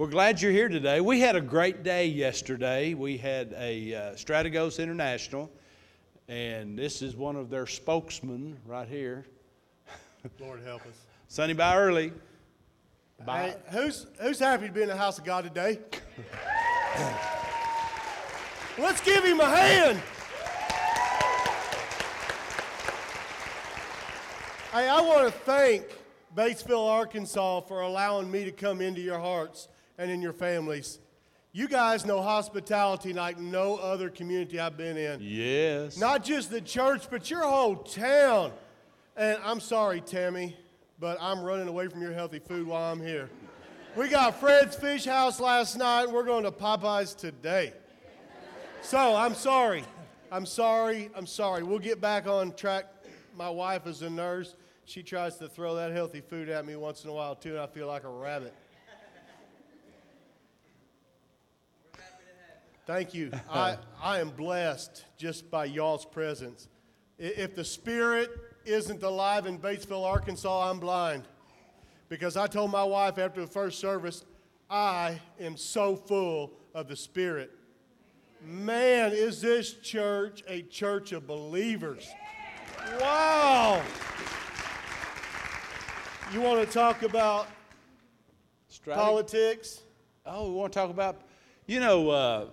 We're glad you're here today. We had a great day yesterday. We had a uh, Strategos International, and this is one of their spokesmen right here. Lord help us. Sunny by early. By, Hey, who's who's happy to be in the house of God today? Let's give him a hand. Hey, I want to thank Batesville, Arkansas for allowing me to come into your hearts and in your families. You guys know hospitality like no other community I've been in. yes. Not just the church, but your whole town. And I'm sorry, Tammy, but I'm running away from your healthy food while I'm here. We got Fred's Fish House last night. We're going to Popeyes today. So I'm sorry. I'm sorry. I'm sorry. We'll get back on track. My wife is a nurse. She tries to throw that healthy food at me once in a while, too, and I feel like a rabbit. Thank you. I, I am blessed just by y'all's presence. If the Spirit isn't alive in Batesville, Arkansas, I'm blind. Because I told my wife after the first service, I am so full of the Spirit. Man, is this church a church of believers? Wow. You want to talk about Strateg- politics? Oh, we want to talk about, you know, uh,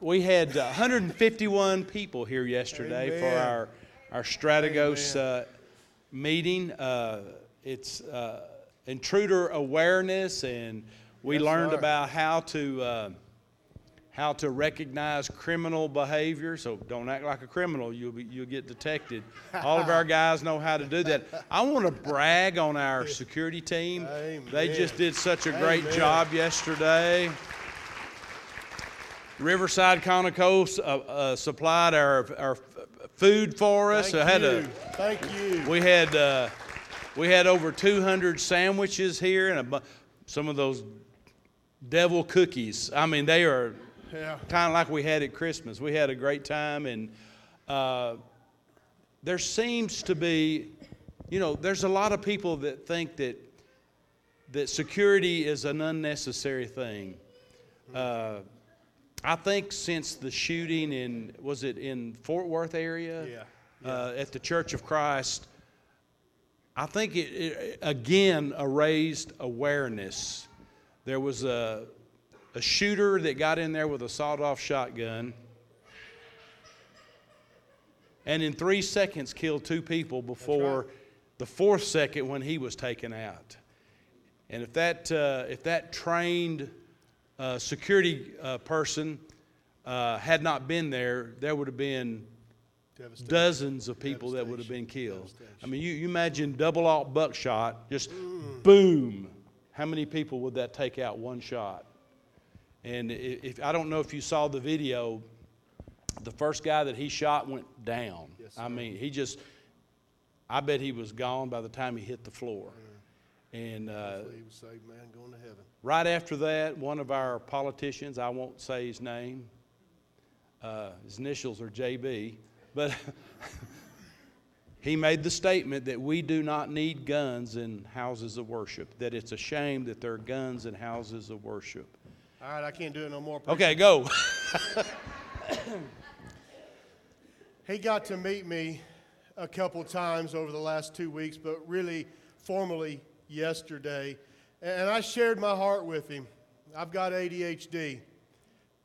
we had uh, 151 people here yesterday for our our Strategos uh, meeting. Uh, it's uh, intruder awareness, and we learned about how to uh, how to recognize criminal behavior. So don't act like a criminal; you'll be, you'll get detected. All of our guys know how to do that. I want to brag on our security team. They just did such a great Amen. job yesterday. Riverside Conoco uh, uh, supplied our, our food for us. Thank I had you. a, Thank you. we had uh, we had over 200 sandwiches here and a, some of those devil cookies. I mean, they are Yeah. kind of like we had at Christmas. We had a great time, and uh, there seems to be, you know, there's a lot of people that think that that security is an unnecessary thing. Uh, I think since the shooting in was it in Fort Worth area, Yeah, Uh, at the Church of Christ, I think it, it again raised awareness. There was a a shooter that got in there with a sawed-off shotgun, and in three seconds killed two people before the fourth second when he was taken out. And if that uh, if that trained uh, security uh, person uh, had not been there, there would have been dozens of people that would have been killed. I mean, you, you imagine double aught buckshot, just boom. How many people would that take out one shot? And i- if I don't know if you saw the video, the first guy that he shot went down. Yes, I mean, he just, I bet he was gone by the time he hit the floor. And uh, Hopefully he was saved, man, going to heaven. Right after that, one of our politicians, I won't say his name, uh, his initials are JB, but he made the statement that we do not need guns in houses of worship, that it's a shame that there are guns in houses of worship. All right, I can't do it no more. Okay, go. He got to meet me a couple times over the last two weeks, but really formally yesterday. And I shared my heart with him. I've got ADHD,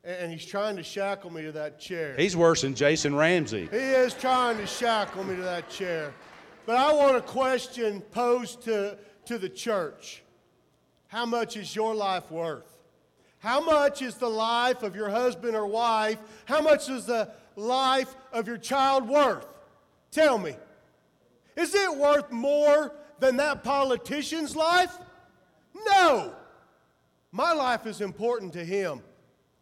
and he's trying to shackle me to that chair. He's worse than Jason Ramsey. He is trying to shackle me to that chair. But I want a question posed to, to the church How much is your life worth? How much is the life of your husband or wife? How much is the life of your child worth? Tell me. Is it worth more than that politician's life? No. My life is important to him.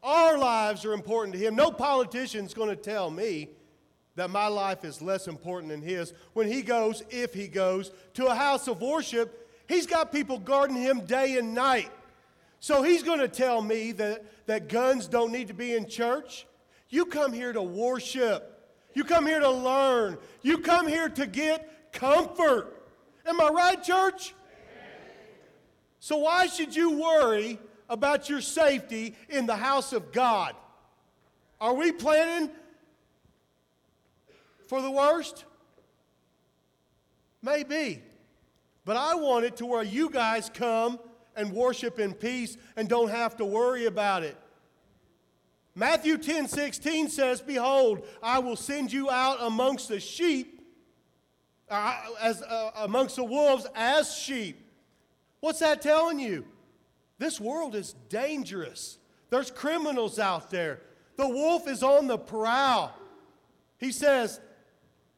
Our lives are important to him. No politician's going to tell me that my life is less important than his. When he goes, if he goes, to a house of worship, he's got people guarding him day and night. So he's going to tell me that, that guns don't need to be in church. You come here to worship. You come here to learn. You come here to get comfort. Am I right, church? So why should you worry about your safety in the house of God. Are we planning for the worst? Maybe. But I want it to where you guys come and worship in peace and don't have to worry about it. Matthew 10 16 says, Behold, I will send you out amongst the sheep, uh, as, uh, amongst the wolves as sheep. What's that telling you? This world is dangerous. There's criminals out there. The wolf is on the prowl. He says,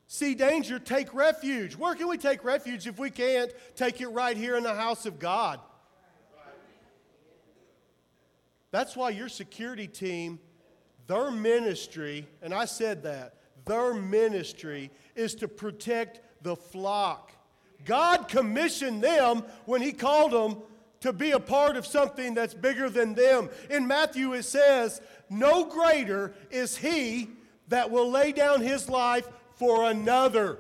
See danger, take refuge. Where can we take refuge if we can't take it right here in the house of God? That's why your security team, their ministry, and I said that, their ministry is to protect the flock. God commissioned them when He called them to be a part of something that's bigger than them. In Matthew, it says, No greater is He that will lay down His life for another.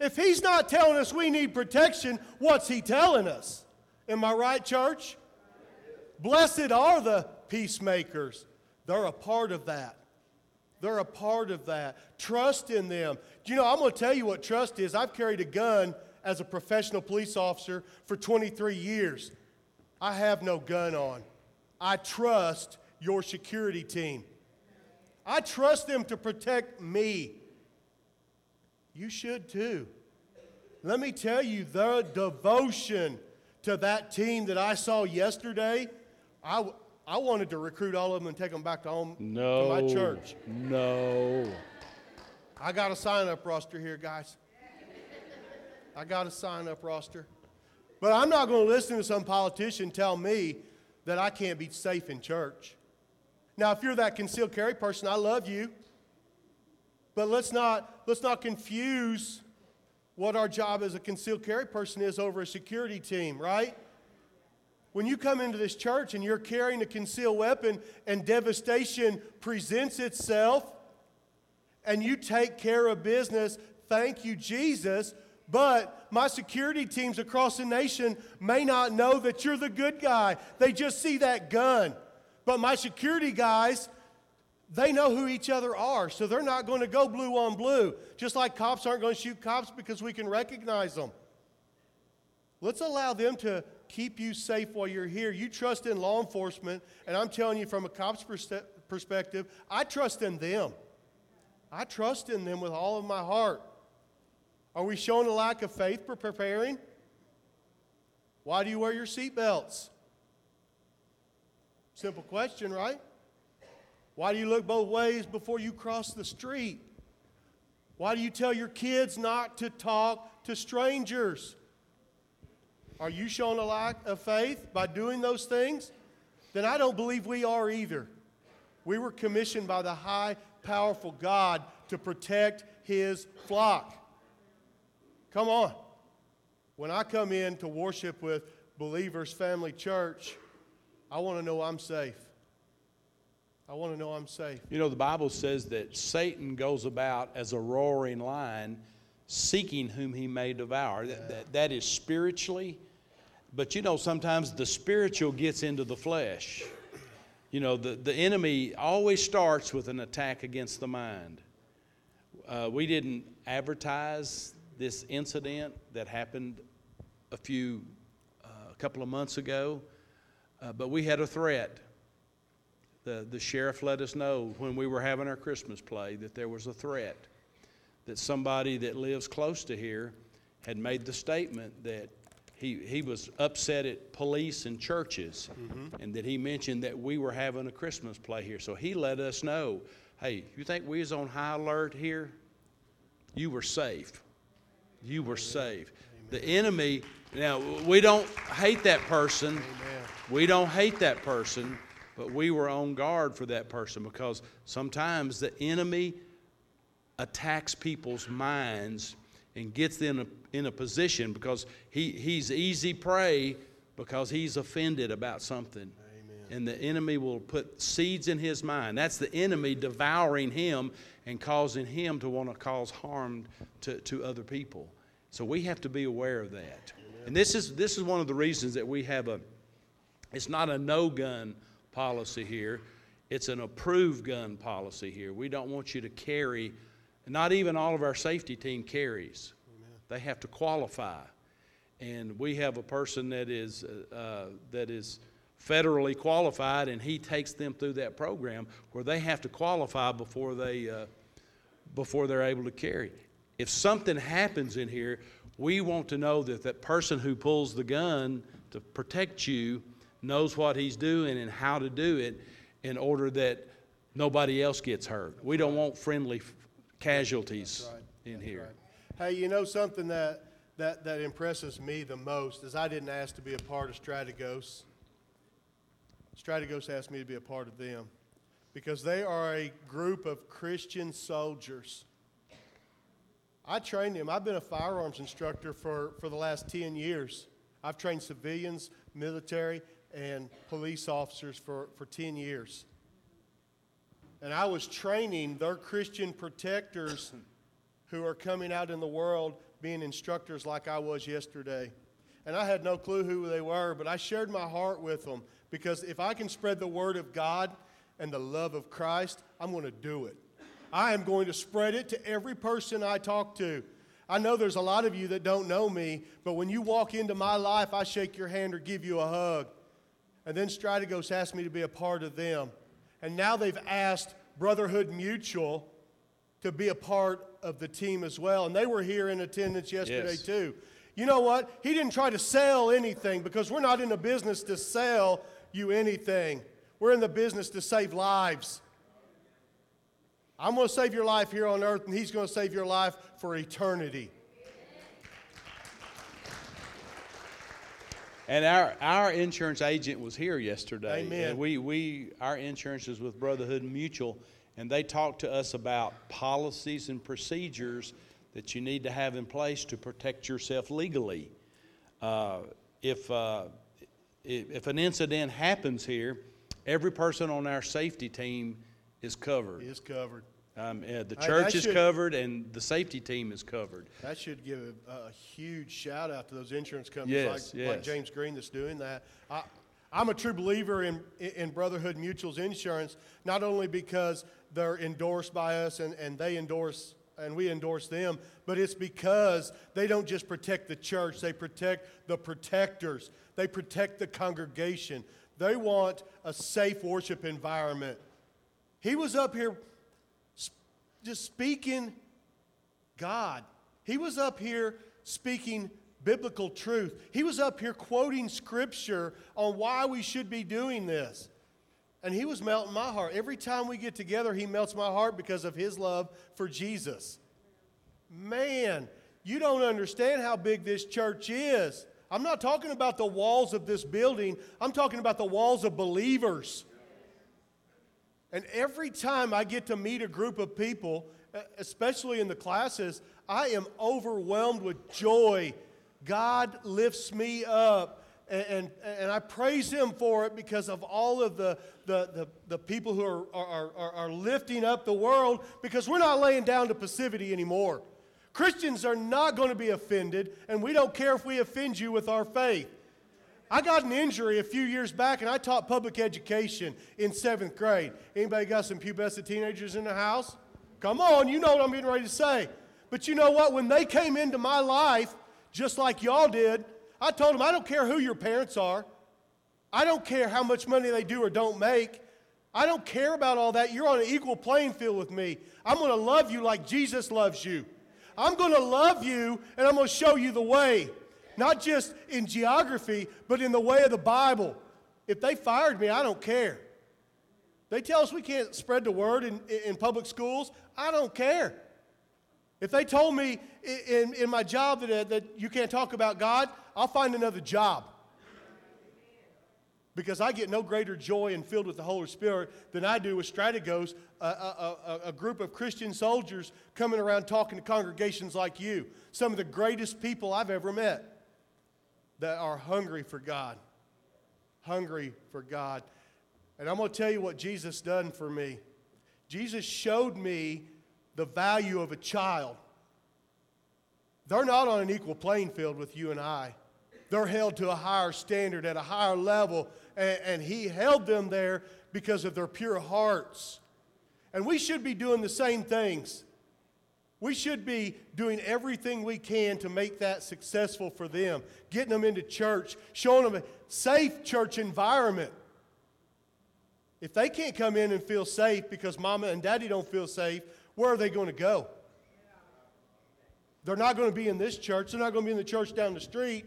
If He's not telling us we need protection, what's He telling us? Am I right, church? Blessed are the peacemakers. They're a part of that. They're a part of that. Trust in them. You know, I'm going to tell you what trust is. I've carried a gun as a professional police officer for 23 years. I have no gun on. I trust your security team. I trust them to protect me. You should too. Let me tell you the devotion to that team that I saw yesterday. I, I wanted to recruit all of them and take them back to home No. to my church. No. I got a sign up roster here, guys. I got a sign up roster. But I'm not going to listen to some politician tell me that I can't be safe in church. Now, if you're that concealed carry person, I love you. But let's not, let's not confuse what our job as a concealed carry person is over a security team, right? When you come into this church and you're carrying a concealed weapon and devastation presents itself and you take care of business, thank you, Jesus. But my security teams across the nation may not know that you're the good guy. They just see that gun. But my security guys, they know who each other are, so they're not going to go blue on blue. Just like cops aren't going to shoot cops because we can recognize them. Let's allow them to keep you safe while you're here. You trust in law enforcement, and I'm telling you from a cop's perspe- perspective, I trust in them. I trust in them with all of my heart. Are we showing a lack of faith for preparing? Why do you wear your seatbelts? Simple question, right? Why do you look both ways before you cross the street? Why do you tell your kids not to talk to strangers? Are you showing a lack of faith by doing those things? Then I don't believe we are either. We were commissioned by the high, powerful God to protect his flock. Come on. When I come in to worship with Believers Family Church, I want to know I'm safe. I want to know I'm safe. You know, the Bible says that Satan goes about as a roaring lion, seeking whom he may devour. That, that, that is spiritually, but you know, sometimes the spiritual gets into the flesh. You know, the, the enemy always starts with an attack against the mind. Uh, we didn't advertise this incident that happened a few, uh, a couple of months ago, uh, but we had a threat. The, the sheriff let us know when we were having our Christmas play that there was a threat, that somebody that lives close to here had made the statement that he, he was upset at police and churches, and that he mentioned that we were having a Christmas play here. So he let us know, hey, you think we was on high alert here? You were safe. You were safe. The enemy, now we don't hate that person. We don't hate that person, but we were on guard for that person because sometimes the enemy attacks people's minds and gets them in a, in a position because he, he's easy prey because he's offended about something. And the enemy will put seeds in his mind. That's the enemy devouring him and causing him to want to cause harm to, to other people. So we have to be aware of that. And this is, this is one of the reasons that we have a, It's not a no gun policy here. It's an approved gun policy here. We don't want you to carry, not even all of our safety team carries. They have to qualify. And we have a person that is, uh, uh, that is federally qualified, and he takes them through that program where they have to qualify before they, uh, before they're able to carry. If something happens in here, we want to know that that person who pulls the gun to protect you knows what he's doing and how to do it in order that nobody else gets hurt. We don't want friendly casualties right. in here. Hey, you know something that, that, that impresses me the most is I didn't ask to be a part of Strategos. Strategos asked me to be a part of them because they are a group of Christian soldiers. I trained them. I've been a firearms instructor for, for the last 10 years. I've trained civilians, military, and police officers for, for 10 years. And I was training their Christian protectors who are coming out in the world being instructors like I was yesterday. And I had no clue who they were, but I shared my heart with them because if I can spread the word of God and the love of Christ, I'm going to do it. I am going to spread it to every person I talk to. I know there's a lot of you that don't know me, but when you walk into my life, I shake your hand or give you a hug. And then Strategos asked me to be a part of them. And now they've asked Brotherhood Mutual to be a part of the team as well. And they were here in attendance yesterday, Yes. too. You know what? He didn't try to sell anything because we're not in the business to sell you anything. We're in the business to save lives. I'm going to save your life here on earth, and he's going to save your life for eternity. And our, our insurance agent was here yesterday. Amen. And we, we, our insurance is with Brotherhood Mutual, and they talked to us about policies and procedures that you need to have in place to protect yourself legally. Uh, if, uh, if, if an incident happens here, every person on our safety team is covered. Is covered. Um, uh, the church that is should- covered and the safety team is covered. That should give a, a huge shout out to those insurance companies Yes, like, like yes. James Green that's doing that. I, I'm a true believer in, in Brotherhood Mutual's insurance, not only because they're endorsed by us and, and they endorse and we endorse them, but it's because they don't just protect the church, they protect the protectors, they protect the congregation. They want a safe worship environment. He was up here just speaking God. He was up here speaking biblical truth. He was up here quoting scripture on why we should be doing this. And he was melting my heart. Every time we get together, he melts my heart because of his love for Jesus. Man, you don't understand how big this church is. I'm not talking about the walls of this building, I'm talking about the walls of believers. And every time I get to meet a group of people, especially in the classes, I am overwhelmed with joy. God lifts me up. And, and, and I praise Him for it because of all of the, the, the, the people who are, are, are, are lifting up the world because we're not laying down to passivity anymore. Christians are not going to be offended, and we don't care if we offend you with our faith. I got an injury a few years back, and I taught public education in seventh grade. Anybody got some pubescent teenagers in the house? Come on, you know what I'm getting ready to say. But you know what? When they came into my life, just like y'all did, I told them, I don't care who your parents are. I don't care how much money they do or don't make. I don't care about all that. You're on an equal playing field with me. I'm going to love you like Jesus loves you. I'm going to love you, and I'm going to show you the way not just in geography, but in the way of the Bible. If they fired me, I don't care. They tell us we can't spread the word in, in public schools, I don't care. If they told me in, in my job that, uh, that you can't talk about God, I'll find another job. Because I get no greater joy and filled with the Holy Spirit than I do with Strategos, a, a, a, a group of Christian soldiers coming around talking to congregations like you. Some of the greatest people I've ever met that are hungry for God. Hungry for God. And I'm going to tell you what Jesus done for me. Jesus showed me the value of a child. They're not on an equal playing field with you and I. They're held to a higher standard at a higher level, and, and He held them there because of their pure hearts. And we should be doing the same things. We should be doing everything we can to make that successful for them, getting them into church, showing them a safe church environment. If they can't come in and feel safe because mama and daddy don't feel safe, where are they going to go? They're not going to be in this church. They're not going to be in the church down the street.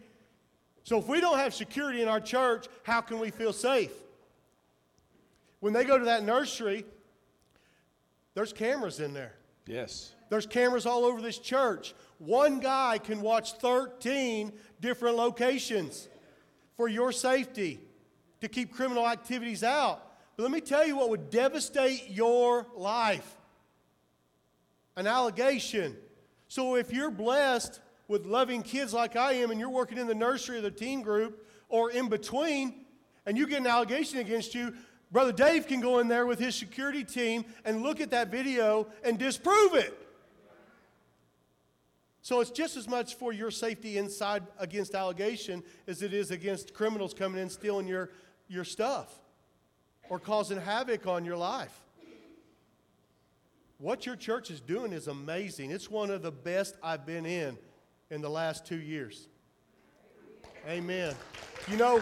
So if we don't have security in our church, how can we feel safe? When they go to that nursery, there's cameras in there. Yes. There's cameras all over this church. One guy can watch 13 different locations for your safety to keep criminal activities out. But let me tell you what would devastate your life an allegation. So if you're blessed with loving kids like I am and you're working in the nursery or the teen group or in between, and you get an allegation against you, Brother Dave can go in there with his security team and look at that video and disprove it. So it's just as much for your safety inside against allegation as it is against criminals coming in stealing your, your stuff or causing havoc on your life. What your church is doing is amazing. It's one of the best I've been in in the last two years. Amen. You know,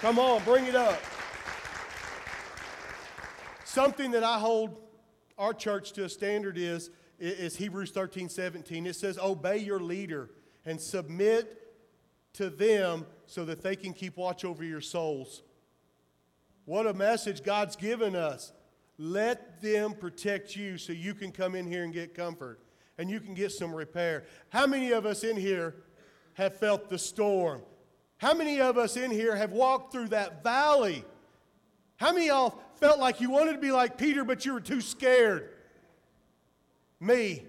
come on, bring it up. Something that I hold our church to a standard is, is Hebrews 13, 17. It says, Obey your leader and submit to them so that they can keep watch over your souls. What a message God's given us. Let them protect you so you can come in here and get comfort and you can get some repair. How many of us in here have felt the storm? How many of us in here have walked through that valley? How many y'all felt like you wanted to be like Peter, but you were too scared? Me.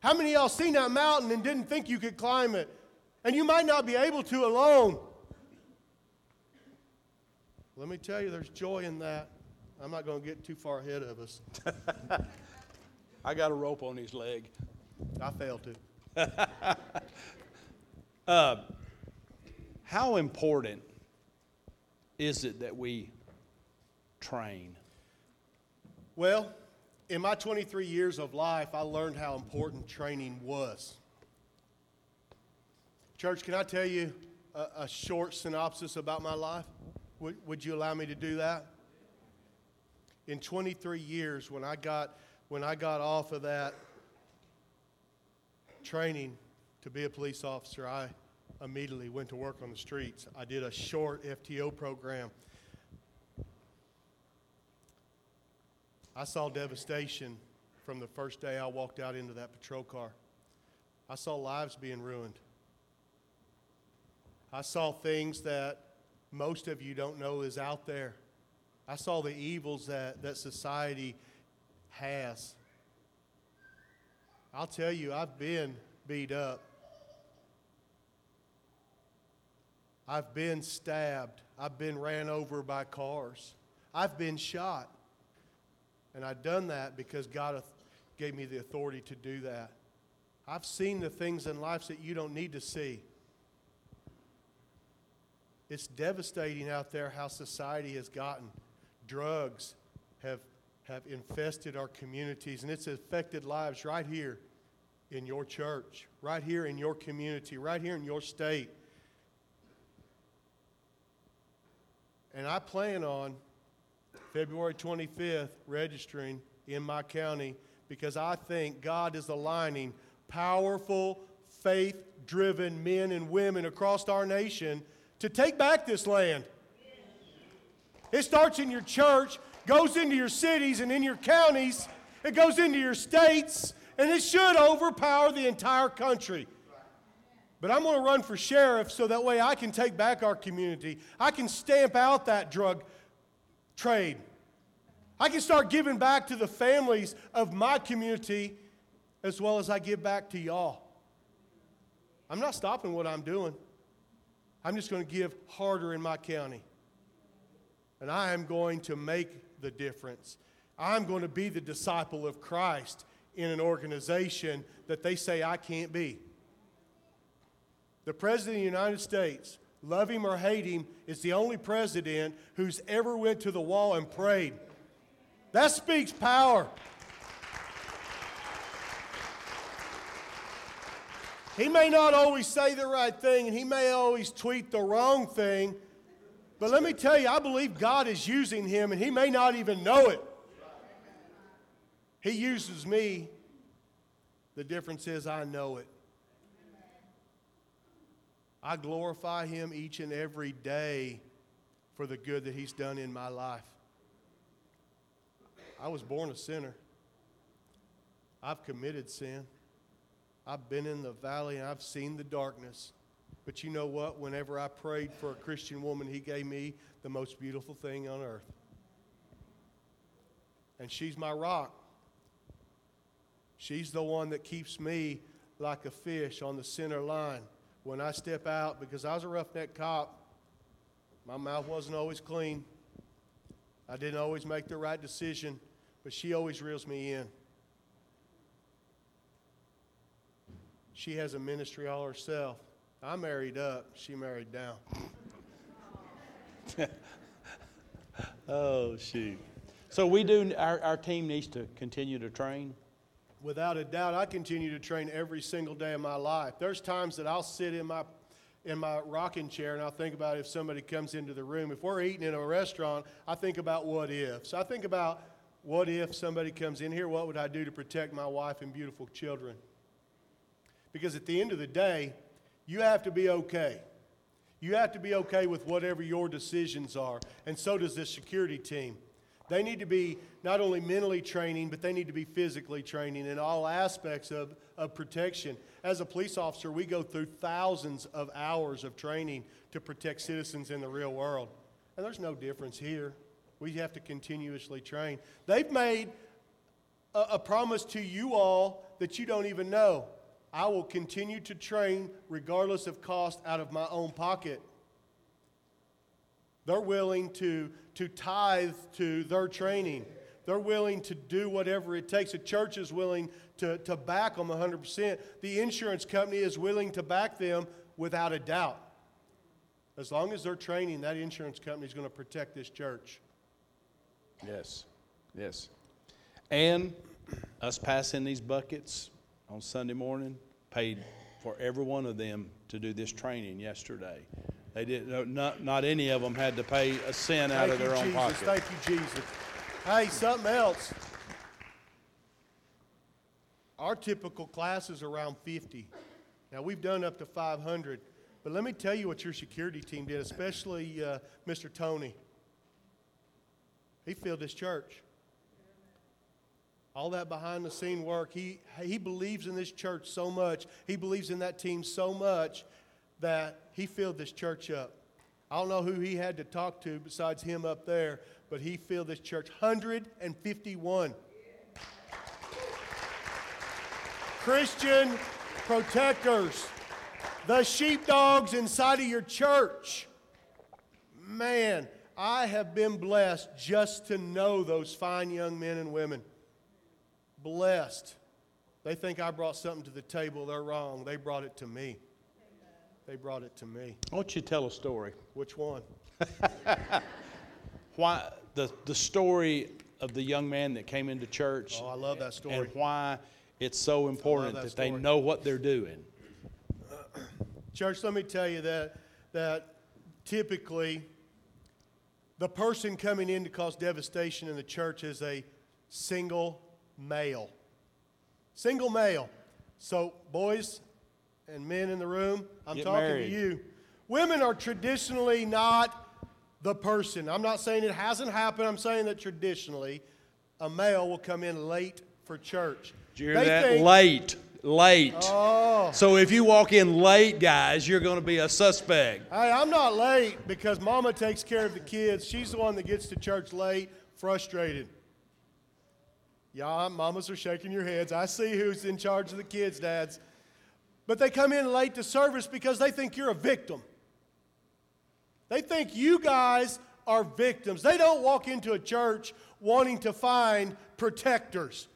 How many y'all seen that mountain and didn't think you could climb it? And you might not be able to alone. Let me tell you, there's joy in that. I'm not going to get too far ahead of us. I got a rope on his leg. I failed to. uh, how important is it that we train? Well, in my 23 years of life, I learned how important training was. Church, can I tell you a, a short synopsis about my life? Would, would you allow me to do that? In 23 years, when I got, when I got off of that training to be a police officer, I immediately went to work on the streets. I did a short FTO program. I saw devastation from the first day I walked out into that patrol car. I saw lives being ruined. I saw things that most of you don't know is out there. I saw the evils that, that society has. I'll tell you, I've been beat up. I've been stabbed. I've been ran over by cars. I've been shot. And I've done that because God gave me the authority to do that. I've seen the things in life that you don't need to see. It's devastating out there how society has gotten. Drugs have, have infested our communities, and it's affected lives right here in your church, right here in your community, right here in your state. And I plan on February 25th registering in my county because I think God is aligning powerful, faith driven men and women across our nation to take back this land. It starts in your church, goes into your cities and in your counties, it goes into your states, and it should overpower the entire country. But I'm going to run for sheriff so that way I can take back our community. I can stamp out that drug trade. I can start giving back to the families of my community as well as I give back to y'all. I'm not stopping what I'm doing. I'm just going to give harder in my county. And I am going to make the difference. I'm going to be the disciple of Christ in an organization that they say I can't be. The President of the United States love him or hate him, is the only president who's ever went to the wall and prayed. That speaks power. He may not always say the right thing and he may always tweet the wrong thing, but let me tell you, I believe God is using him and he may not even know it. He uses me. The difference is I know it. I glorify him each and every day for the good that he's done in my life. I was born a sinner. I've committed sin. I've been in the valley and I've seen the darkness. But you know what? Whenever I prayed for a Christian woman, he gave me the most beautiful thing on earth. And she's my rock. She's the one that keeps me like a fish on the center line. When I step out, because I was a roughneck cop, my mouth wasn't always clean. I didn't always make the right decision, but she always reels me in. She has a ministry all herself. I married up, she married down. oh, shoot. So we do, our, our team needs to continue to train? Without a doubt, I continue to train every single day of my life. There's times that I'll sit in my in my rocking chair and I'll think about if somebody comes into the room. If we're eating in a restaurant, I think about what if. So I think about what if somebody comes in here, what would I do to protect my wife and beautiful children? Because at the end of the day, you have to be okay. You have to be okay with whatever your decisions are, and so does this security team. They need to be not only mentally training, but they need to be physically training in all aspects of, of protection. As a police officer, we go through thousands of hours of training to protect citizens in the real world. And there's no difference here. We have to continuously train. They've made a, a promise to you all that you don't even know. I will continue to train regardless of cost out of my own pocket. They're willing to, to tithe to their training. They're willing to do whatever it takes. The church is willing to, to back them 100%. The insurance company is willing to back them without a doubt. As long as they're training, that insurance company is going to protect this church. Yes, yes. And us passing these buckets on Sunday morning paid for every one of them to do this training yesterday. They didn't. Not not any of them had to pay a cent out Thank of their you, own Jesus. pocket. Thank you, Jesus. Hey, something else. Our typical class is around 50. Now, we've done up to 500. But let me tell you what your security team did, especially uh, Mr. Tony. He filled this church. All that behind the scene work, he, he believes in this church so much. He believes in that team so much that he filled this church up. I don't know who he had to talk to besides him up there, but he filled this church 151. Christian protectors, the sheepdogs inside of your church. Man, I have been blessed just to know those fine young men and women. Blessed. They think I brought something to the table. They're wrong. They brought it to me. They brought it to me. Why don't you tell a story? Which one? Why the the story of the young man that came into church Oh, I love that story. and why it's so important that that, they know what they're doing. Church, let me tell you that, that typically the person coming in to cause devastation in the church is a single male. Single male. So, boys and men in the room, I'm Get talking married. to you. Women are traditionally not the person. I'm not saying it hasn't happened, I'm saying that traditionally a male will come in late for church. Did you hear They that? think- late, late. Oh. So if you walk in late, guys, you're going to be a suspect. Hey, I'm not late because mama takes care of the kids. She's the one that gets to church late, frustrated. Yeah, mamas are shaking your heads. I see who's in charge of the kids, dads. But they come in late to service because they think you're a victim. They think you guys are victims. They don't walk into a church wanting to find protectors.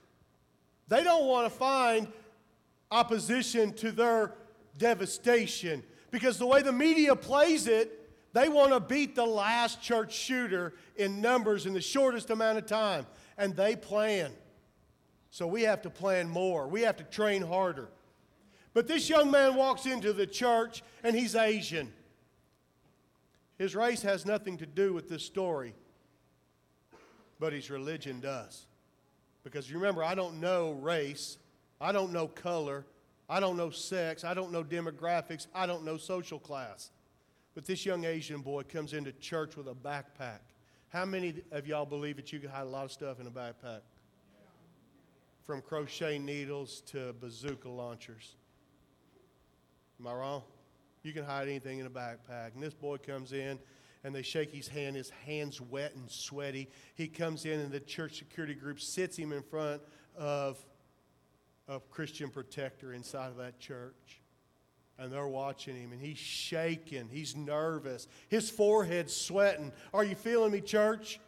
They don't want to find opposition to their devastation. because the way the media plays it, they want to beat the last church shooter in numbers in the shortest amount of time. And they plan. So we have to plan more. We have to train harder. But this young man walks into the church and he's Asian. His race has nothing to do with this story, but his religion does. Because you remember, I don't know race, I don't know color, I don't know sex, I don't know demographics, I don't know social class. But this young Asian boy comes into church with a backpack. How many of y'all believe that you can hide a lot of stuff in a backpack? From crochet needles to bazooka launchers. Am I wrong? You can hide anything in a backpack. And this boy comes in and they shake his hand. His hand's wet and sweaty. He comes in and the church security group sits him in front of a Christian protector inside of that church. And they're watching him and he's shaking. He's nervous. His forehead's sweating. Are you feeling me, church?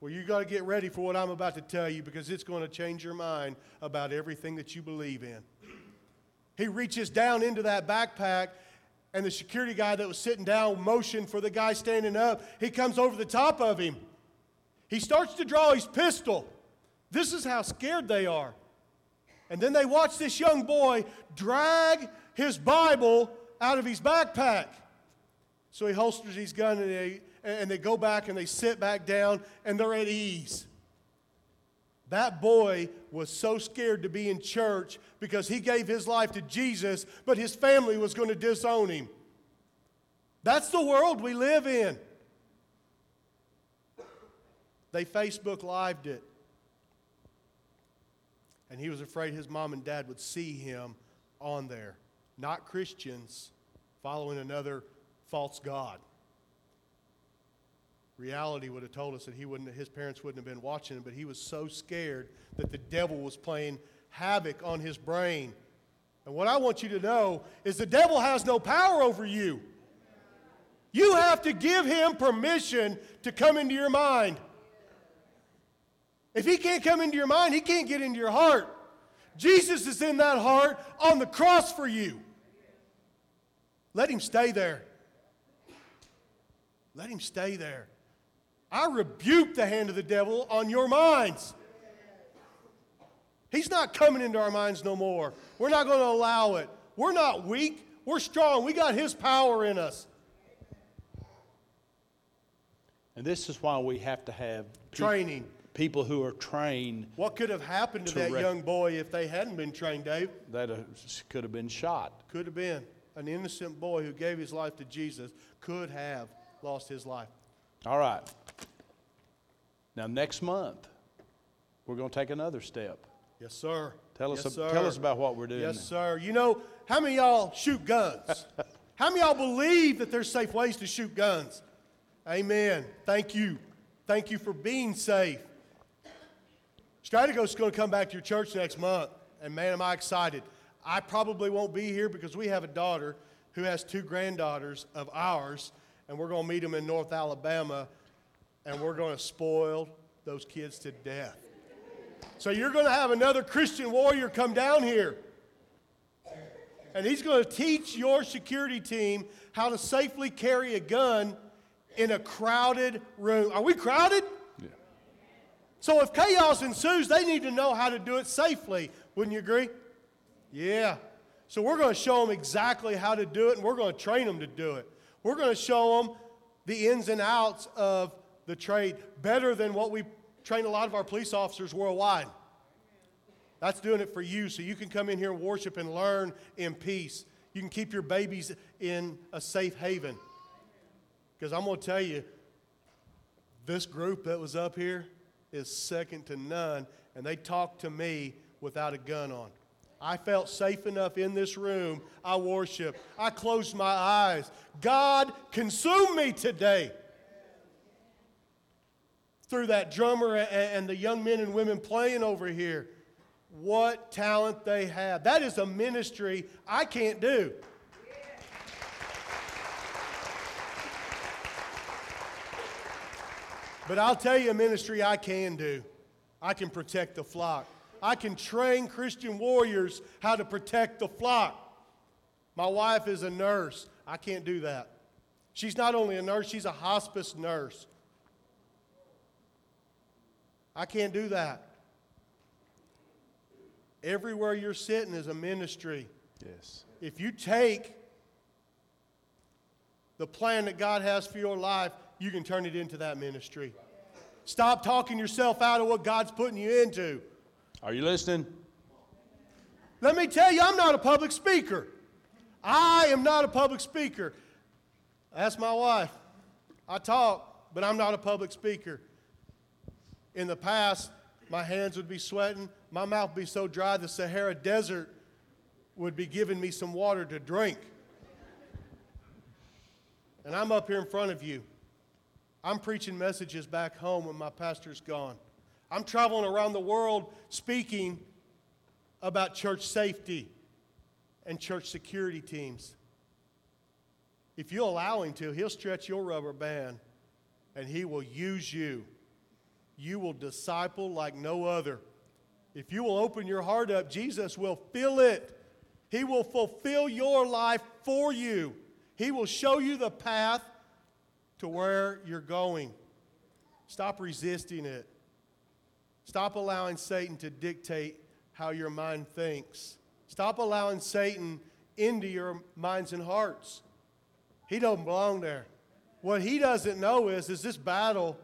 Well, you got to get ready for what I'm about to tell you because it's going to change your mind about everything that you believe in. He reaches down into that backpack, and the security guy that was sitting down motioned for the guy standing up. He comes over the top of him. He starts to draw his pistol. This is how scared they are. And then they watch this young boy drag his Bible out of his backpack. So he holsters his gun and they, and they go back and they sit back down and they're at ease. That boy was so scared to be in church because he gave his life to Jesus, but his family was going to disown him. That's the world we live in. They Facebook lived it. And he was afraid his mom and dad would see him on there. Not Christians following another false God. Reality would have told us that he wouldn't, his parents wouldn't have been watching him, but he was so scared that the devil was playing havoc on his brain. And what I want you to know is the devil has no power over you. You have to give him permission to come into your mind. If he can't come into your mind, he can't get into your heart. Jesus is in that heart on the cross for you. Let him stay there. Let him stay there. I rebuke the hand of the devil on your minds. He's not coming into our minds no more. We're not going to allow it. We're not weak. We're strong. We got His power in us. And this is why we have to have training. People who are trained. What could have happened to, to that rec- young boy if they hadn't been trained, Dave? That uh, could have been shot. Could have been. An innocent boy who gave his life to Jesus could have lost his life. All right. Now, next month, we're going to take another step. Yes, sir. Tell us, yes, sir. tell us about what we're doing. Yes, sir. You know, how many y'all shoot guns? how many y'all believe that there's safe ways to shoot guns? Amen. Thank you. Thank you for being safe. Strategos is going to come back to your church next month, and man, am I excited. I probably won't be here because we have a daughter who has two granddaughters of ours and we're going to meet them in North Alabama, and we're going to spoil those kids to death. So you're going to have another Christian warrior come down here. And he's going to teach your security team how to safely carry a gun in a crowded room. Are we crowded? Yeah. So if chaos ensues, they need to know how to do it safely. Wouldn't you agree? Yeah. So we're going to show them exactly how to do it, and we're going to train them to do it. We're going to show them the ins and outs of the trade better than what we train a lot of our police officers worldwide. That's doing it for you so you can come in here and worship and learn in peace. You can keep your babies in a safe haven. Because I'm going to tell you, this group that was up here is second to none, and they talked to me without a gun on. I felt safe enough in this room. I worship. I closed my eyes. God, consume me today. Through that drummer and the young men and women playing over here, what talent they have. That is a ministry I can't do. But I'll tell you a ministry I can do. I can protect the flock. I can train Christian warriors how to protect the flock. My wife is a nurse. I can't do that. She's not only a nurse, she's a hospice nurse. I can't do that. Everywhere you're sitting is a ministry. Yes. If you take the plan that God has for your life, you can turn it into that ministry. Stop talking yourself out of what God's putting you into. Are you listening? Let me tell you, I'm not a public speaker. I am not a public speaker. That's my wife. I talk, but I'm not a public speaker. In the past, my hands would be sweating, my mouth would be so dry the Sahara Desert would be giving me some water to drink. And I'm up here in front of you. I'm preaching messages back home when my pastor's gone. I'm traveling around the world speaking about church safety and church security teams. If you allow him to, he'll stretch your rubber band and he will use you. You will disciple like no other. If you will open your heart up, Jesus will fill it. He will fulfill your life for you. He will show you the path to where you're going. Stop resisting it. Stop allowing Satan to dictate how your mind thinks. Stop allowing Satan into your minds and hearts. He doesn't belong there. What he doesn't know is, is this battle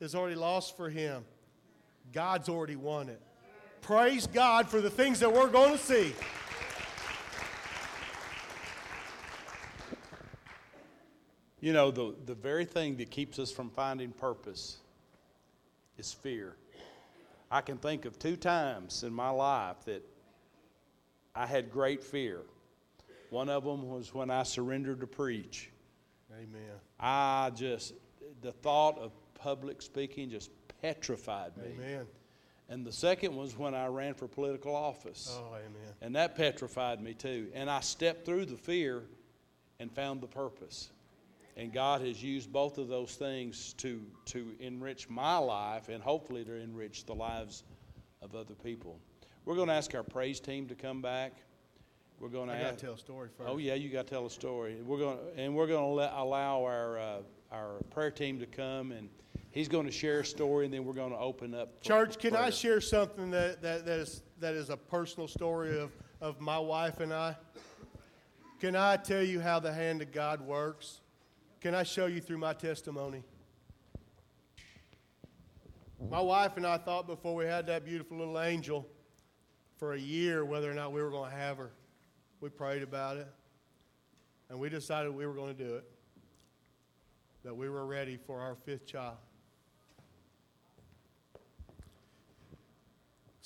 is already lost for him. God's already won it. Praise God for the things that we're going to see. You know, the, the very thing that keeps us from finding purpose is fear. I can think of two times in my life that I had great fear. One of them was when I surrendered to preach. Amen. I just, the thought of public speaking just petrified me. Amen. And the second was when I ran for political office. Oh, amen. And that petrified me too. And I stepped through the fear and found the purpose. And God has used both of those things to, to enrich my life and hopefully to enrich the lives of other people. We're going to ask our praise team to come back. We're going to I got ask, to tell a story first. Oh yeah, you got to tell a story. We're going to, and we're going to let, allow our uh, our prayer team to come and he's going to share a story and then we're going to open up. Church, can I share something that, that, that, is, that is a personal story of, of my wife and I? Can I tell you how the hand of God works? Can I show you through my testimony? My wife and I thought before we had that beautiful little angel for a year whether or not we were going to have her. We prayed about it, and we decided we were going to do it, that we were ready for our fifth child.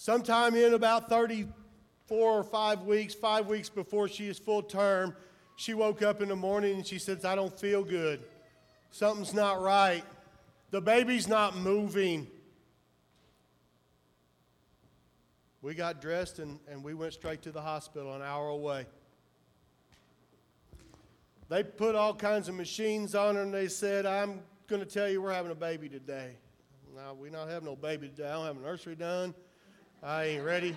Sometime in about 34 or 5 weeks, 5 weeks before she is full term, she woke up in the morning and she says, I don't feel good. Something's not right. The baby's not moving. We got dressed and, and we went straight to the hospital an hour away. They put all kinds of machines on her and they said, I'm going to tell you we're having a baby today. No, we not having no baby today. I don't have a nursery done. I ain't ready.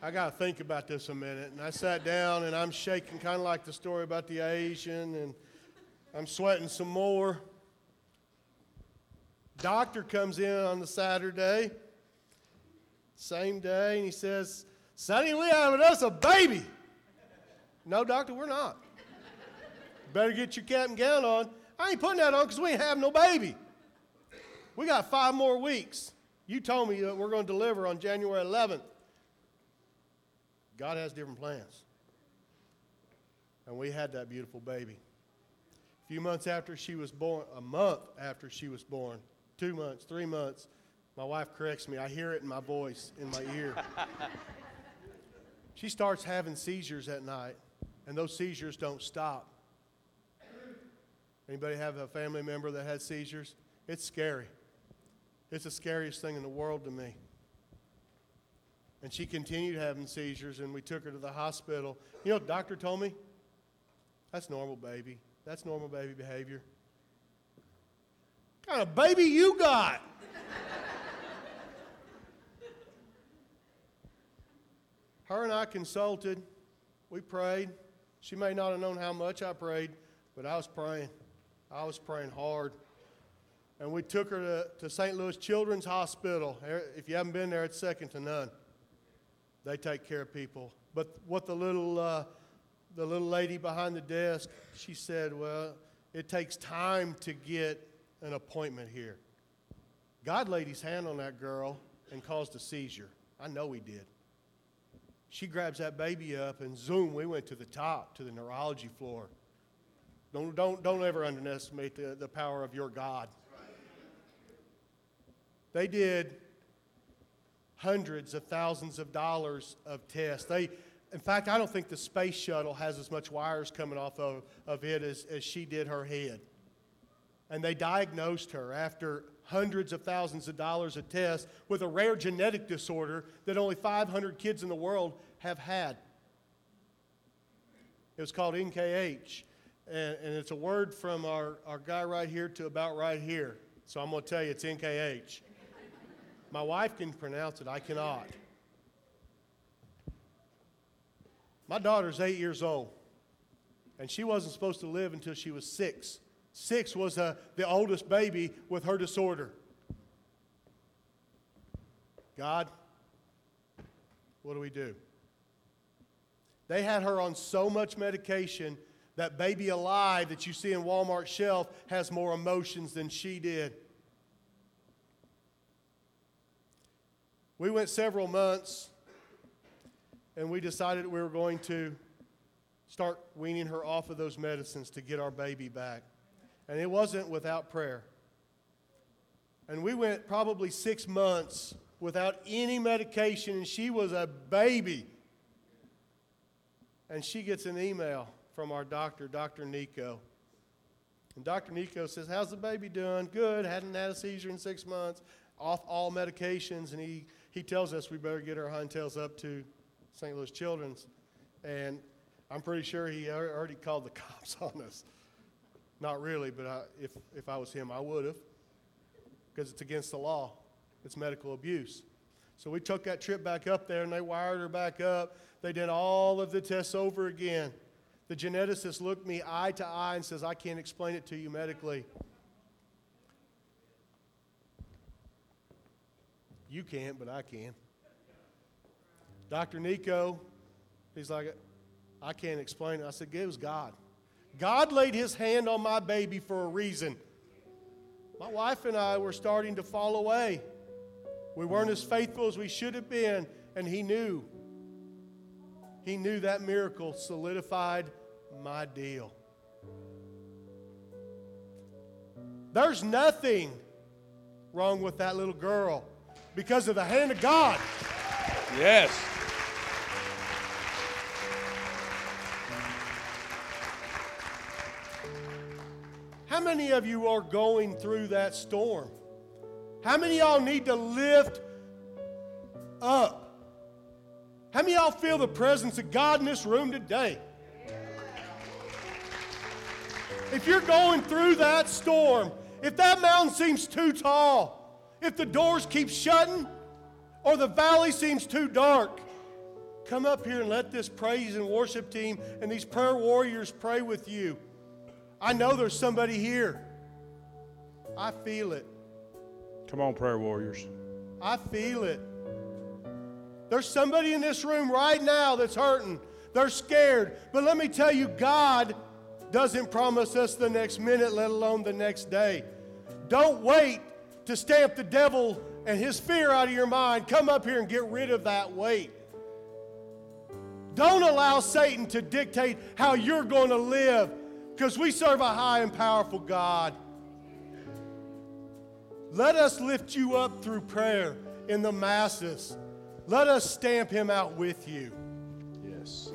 I got to think about this a minute. And I sat down and I'm shaking, kind of like the story about the Asian, and I'm sweating some more. Doctor comes in on the Saturday, same day, and he says, Sonny, we having us a baby. No, doctor, we're not. Better get your cap and gown on. I ain't putting that on because we ain't having no baby. We got five more weeks. You told me that we're going to deliver on January 11th. God has different plans. And we had that beautiful baby. A few months after she was born, a month after she was born, two months, three months, my wife corrects me. I hear it in my voice, in my ear. she starts having seizures at night, and those seizures don't stop. Anybody have a family member that had seizures? It's scary. It's the scariest thing in the world to me. And she continued having seizures, and we took her to the hospital. You know, doctor told me that's normal, baby. That's normal baby behavior. What kind of baby you got? Her and I consulted. we prayed. She may not have known how much I prayed, but I was praying. I was praying hard. And we took her to, to St. Louis Children's Hospital. If you haven't been there, it's second to none. They take care of people. But what the little, uh, the little lady behind the desk, she said, well, it takes time to get an appointment here. God laid his hand on that girl and caused a seizure. I know he did. She grabs that baby up and zoom, we went to the top, to the neurology floor. Don't, don't, don't ever underestimate the, the power of your God. They did hundreds of thousands of dollars of tests. They, in fact, I don't think the space shuttle has as much wires coming off of, of it as, as she did her head. And they diagnosed her after hundreds of thousands of dollars of tests with a rare genetic disorder that only 500 kids in the world have had. It was called NKH. And, and it's a word from our, our guy right here to about right here. So I'm going to tell you it's NKH. My wife can pronounce it, I cannot. My daughter's eight years old, and she wasn't supposed to live until she was six. Six was uh, the oldest baby with her disorder. God, what do we do? They had her on so much medication that baby alive that you see in Walmart shelf has more emotions than she did. We went several months and we decided we were going to start weaning her off of those medicines to get our baby back. And it wasn't without prayer. And we went probably six months without any medication, and she was a baby. And she gets an email from our doctor, Dr. Nico. And Dr. Nico says, How's the baby doing? Good. Hadn't had a seizure in six months, off all medications. And he, he tells us we better get our hind-tails up to St. Louis Children's. And I'm pretty sure he already called the cops on us. Not really, but I, if, if I was him, I would have, because it's against the law. It's medical abuse. So we took that trip back up there and they wired her back up. They did all of the tests over again. The geneticist looked me eye to eye and says, I can't explain it to you medically. You can't, but I can. Dr. Nico, he's like, I can't explain it. I said, It was God. God laid his hand on my baby for a reason. My wife and I were starting to fall away. We weren't as faithful as we should have been, and he knew. He knew that miracle solidified my deal. There's nothing wrong with that little girl because of the hand of God. Yes. How many of you are going through that storm? How many y'all need to lift up? How many y'all feel the presence of God in this room today? If you're going through that storm, if that mountain seems too tall, if the doors keep shutting, or the valley seems too dark, come up here and let this praise and worship team and these prayer warriors pray with you. I know there's somebody here. I feel it. Come on, prayer warriors. I feel it. There's somebody in this room right now that's hurting. They're scared. But let me tell you, God doesn't promise us the next minute, let alone the next day. Don't wait to stamp the devil and his fear out of your mind. Come up here and get rid of that weight. Don't allow Satan to dictate how you're going to live because we serve a high and powerful God. Let us lift you up through prayer in the masses. Let us stamp him out with you. Yes.